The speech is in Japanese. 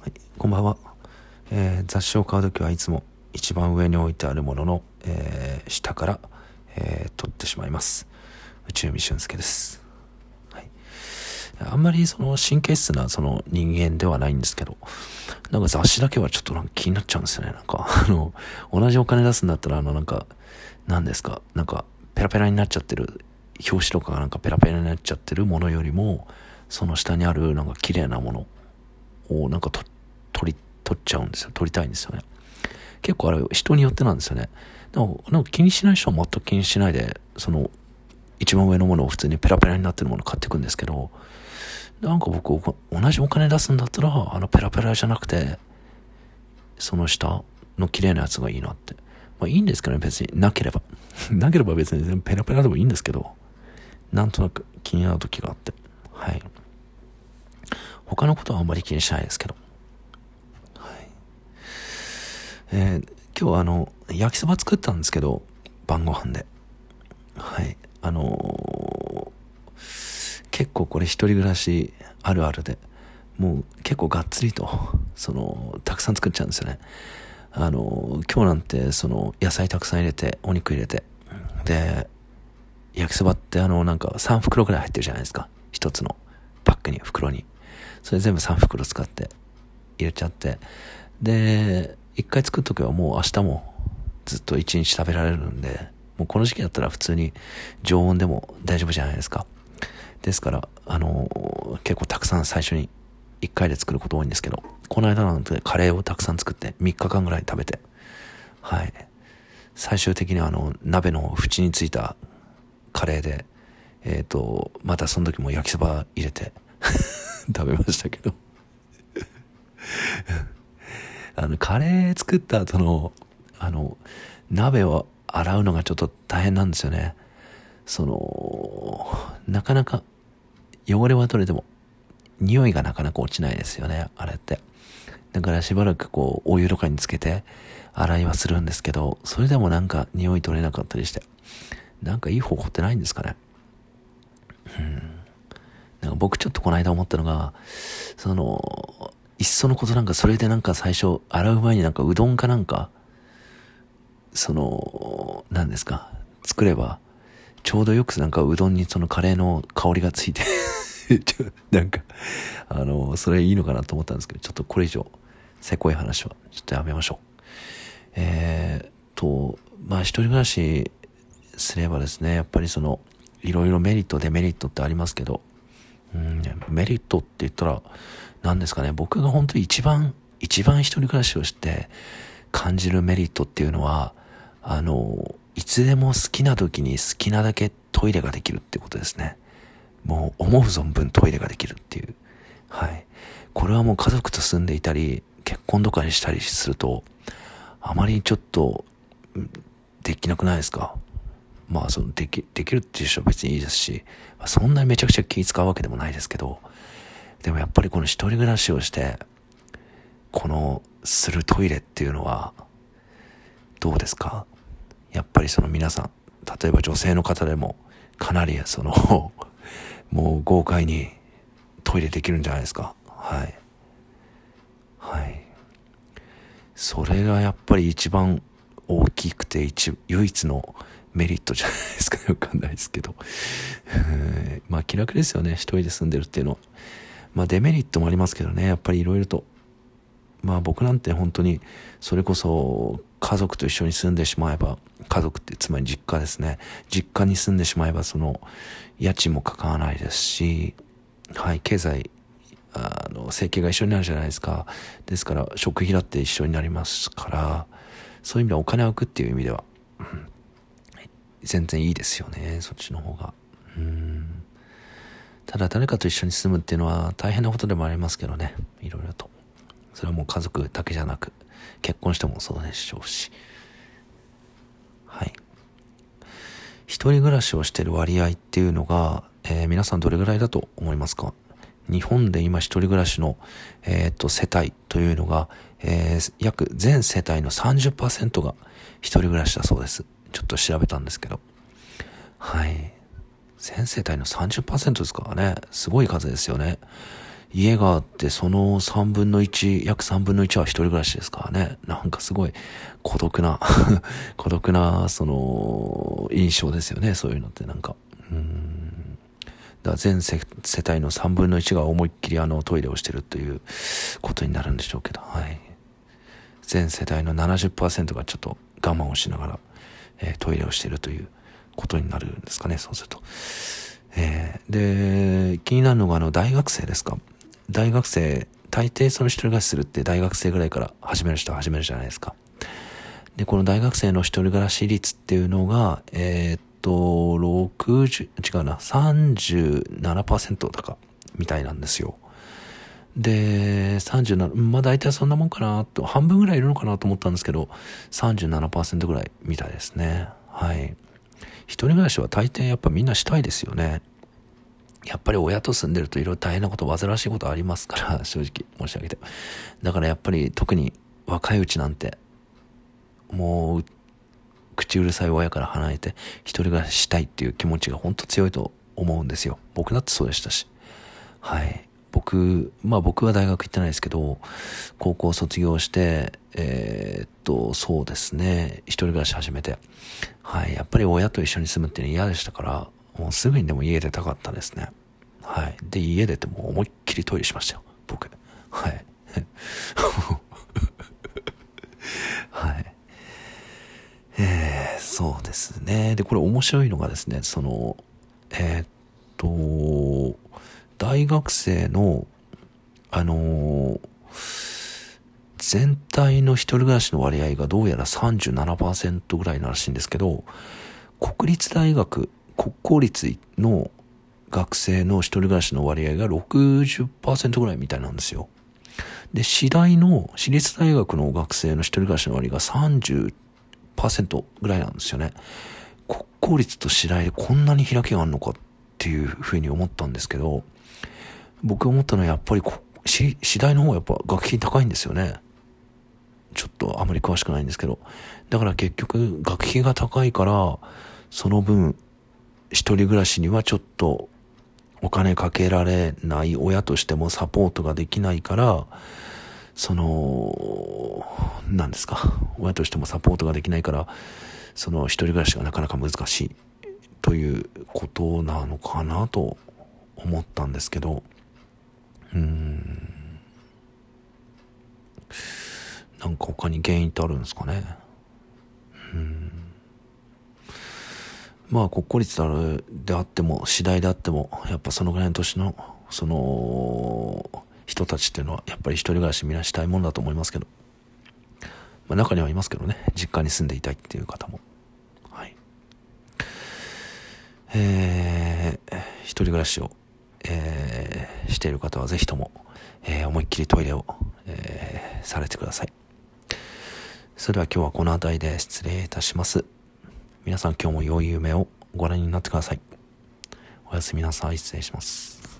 はい、こんばんは、えー、雑誌を買う時はいつも一番上に置いてあるものの、えー、下から、えー、取ってしまいます。宇宙美俊介です、はい、あんまりその神経質なその人間ではないんですけどなんか雑誌だけはちょっとなんか気になっちゃうんですよね。なんか あの同じお金出すんだったらあのなんか何ですか？なんかペラペラになっちゃってる表紙とかがなんかペラペラになっちゃってるものよりもその下にあるなんか綺麗なものをなんかと取り、取っちゃうんですよ。取りたいんですよね。結構あれ人によってなんですよね。でもなんか気にしない人は全く気にしないで、その一番上のものを普通にペラペラになってるものを買っていくんですけど、なんか僕同じお金出すんだったらあのペラペラじゃなくて、その下の綺麗なやつがいいなって。まあいいんですけどね、別になければ。なければ別にペラペラでもいいんですけど、なんとなく気になる時があって。はい。他のことはあんまり気にしないですけど。はい。えー、今日あの、焼きそば作ったんですけど、晩ご飯で。はい。あのー、結構これ一人暮らしあるあるで、もう結構がっつりと、その、たくさん作っちゃうんですよね。あのー、今日なんて、その、野菜たくさん入れて、お肉入れて、で、焼きそばってあの、なんか3袋くらい入ってるじゃないですか。一つのパックに、袋に。それ全部3袋使って入れちゃって。で、一回作るときはもう明日もずっと一日食べられるんで、もうこの時期だったら普通に常温でも大丈夫じゃないですか。ですから、あの結構たくさん最初に1回で作ること多いんですけど、この間なんてカレーをたくさん作って3日間ぐらい食べて、はい。最終的にあの、鍋の縁についたカレーで、えっ、ー、と、またその時も焼きそば入れて 食べましたけどあの、カレー作った後の、あの、鍋を洗うのがちょっと大変なんですよね。その、なかなか汚れは取れても、匂いがなかなか落ちないですよね、あれって。だからしばらくこう、お湯とかにつけて洗いはするんですけど、それでもなんか匂い取れなかったりして、なんかいい方法ってないんですかね。うん。僕ちょっとこの間思ったのが、その、いっそのことなんかそれでなんか最初洗う前になんかうどんかなんか、その、何ですか、作れば、ちょうどよくなんかうどんにそのカレーの香りがついて なんか、あの、それいいのかなと思ったんですけど、ちょっとこれ以上、せこい話はちょっとやめましょう。えー、と、まあ一人暮らしすればですね、やっぱりその、いろいろメリット、デメリットってありますけど、うん、メリットって言ったら、何ですかね、僕が本当に一番、一番一人暮らしをして感じるメリットっていうのは、あの、いつでも好きな時に好きなだけトイレができるってことですね。もう思う存分トイレができるっていう。はい。これはもう家族と住んでいたり、結婚とかにしたりすると、あまりちょっと、できなくないですか？まあ、その、でき、できるっていう人は別にいいですし、まあ、そんなにめちゃくちゃ気使うわけでもないですけど、でもやっぱりこの一人暮らしをして、この、するトイレっていうのは、どうですか？やっぱりその皆さん、例えば女性の方でも、かなりその もう豪快にトイレできるんじゃないですか？はい。はい。それがやっぱり一番大きくて一、唯一のメリットじゃないですかね。わかんないですけど。まあ気楽ですよね。一人で住んでるっていうのは。まあデメリットもありますけどね。やっぱり色々と。まあ僕なんて本当に、それこそ家族と一緒に住んでしまえば、家族ってつまり実家ですね。実家に住んでしまえばその、家賃もかからないですし、はい、経済、あの、生計が一緒になるじゃないですか。ですから、食費だって一緒になりますから、そういう意味ではお金を置くっていう意味では、全然いいですよね、そっちの方が。うん。ただ誰かと一緒に住むっていうのは大変なことでもありますけどね、いろいろと。それはもう家族だけじゃなく、結婚してもそうでしょうし。はい。一人暮らしをしてる割合っていうのが、えー、皆さんどれぐらいだと思いますか？日本で今一人暮らしの、えっ、と、世帯というのが、えー、約全世帯の30%が一人暮らしだそうです。ちょっと調べたんですけど。はい。全世帯の30%ですからね。すごい数ですよね。家があってその3分の1、約3分の1は一人暮らしですからね。なんかすごい孤独な 孤独な、その、印象ですよね。そういうのってなんか。うんだ全世世帯の3分の1が思いっきりあのトイレをしてるということになるんでしょうけど、はい。全世帯の70%がちょっと我慢をしながら、え、トイレをしているということになるんですかね、そうすると。えー、で、気になるのがあの大学生ですか？大学生、大抵その一人暮らしするって大学生ぐらいから始める人は始めるじゃないですか。で、この大学生の一人暮らし率っていうのが、えー、っと、60、違うな、37%だか、みたいなんですよ。で、37、まあ大体そんなもんかなと、半分ぐらいいるのかなと思ったんですけど、37%ぐらいみたいですね。はい。一人暮らしは大抵やっぱみんなしたいですよね。やっぱり親と住んでるといろいろ大変なこと、煩わしいことありますから、正直申し上げて。だからやっぱり特に若いうちなんて、もう、口うるさい親から離れて、一人暮らししたいっていう気持ちが本当強いと思うんですよ。僕だってそうでしたし。はい。僕、まあ僕は大学行ってないですけど、高校卒業して、えー、っと、そうですね、一人暮らし始めて、はい、やっぱり親と一緒に住むっていうの嫌でしたから、もうすぐにでも家出たかったですね。はい。で、家出ても思いっきりトイレしましたよ、僕。はい。はい。えー、そうですね。で、これ面白いのがですね、その、えー、っと、大学生の、あのー、全体の一人暮らしの割合がどうやら37%ぐらいならしいんですけど、国立大学、国公立の学生の一人暮らしの割合が60%ぐらいみたいなんですよ。で、私大の、私立大学の学生の一人暮らしの割合が30%ぐらいなんですよね。国公立と私大でこんなに開きがあるのかっていうふうに思ったんですけど、僕思ったのはやっぱりこ、し次第の方がやっぱ学費高いんですよね。ちょっとあまり詳しくないんですけど。だから結局学費が高いから、その分、一人暮らしにはちょっとお金かけられない親としてもサポートができないから、その、何ですか？親としてもサポートができないから、その一人暮らしがなかなか難しいということなのかなと思ったんですけど、うん。なんか他に原因ってあるんですかね。うん。まあ国公立であっても次第であってもやっぱそのぐらいの年のその人たちっていうのはやっぱり一人暮らしみんなしたいもんだと思いますけど、まあ、中にはいますけどね。実家に住んでいたいっていう方もはいえー、一人暮らしをえー、している方はぜひとも、えー、思いっきりトイレを、えー、されてください。それでは今日はこの辺りで失礼いたします。皆さん今日も良い夢をご覧になってください。おやすみなさい。失礼します。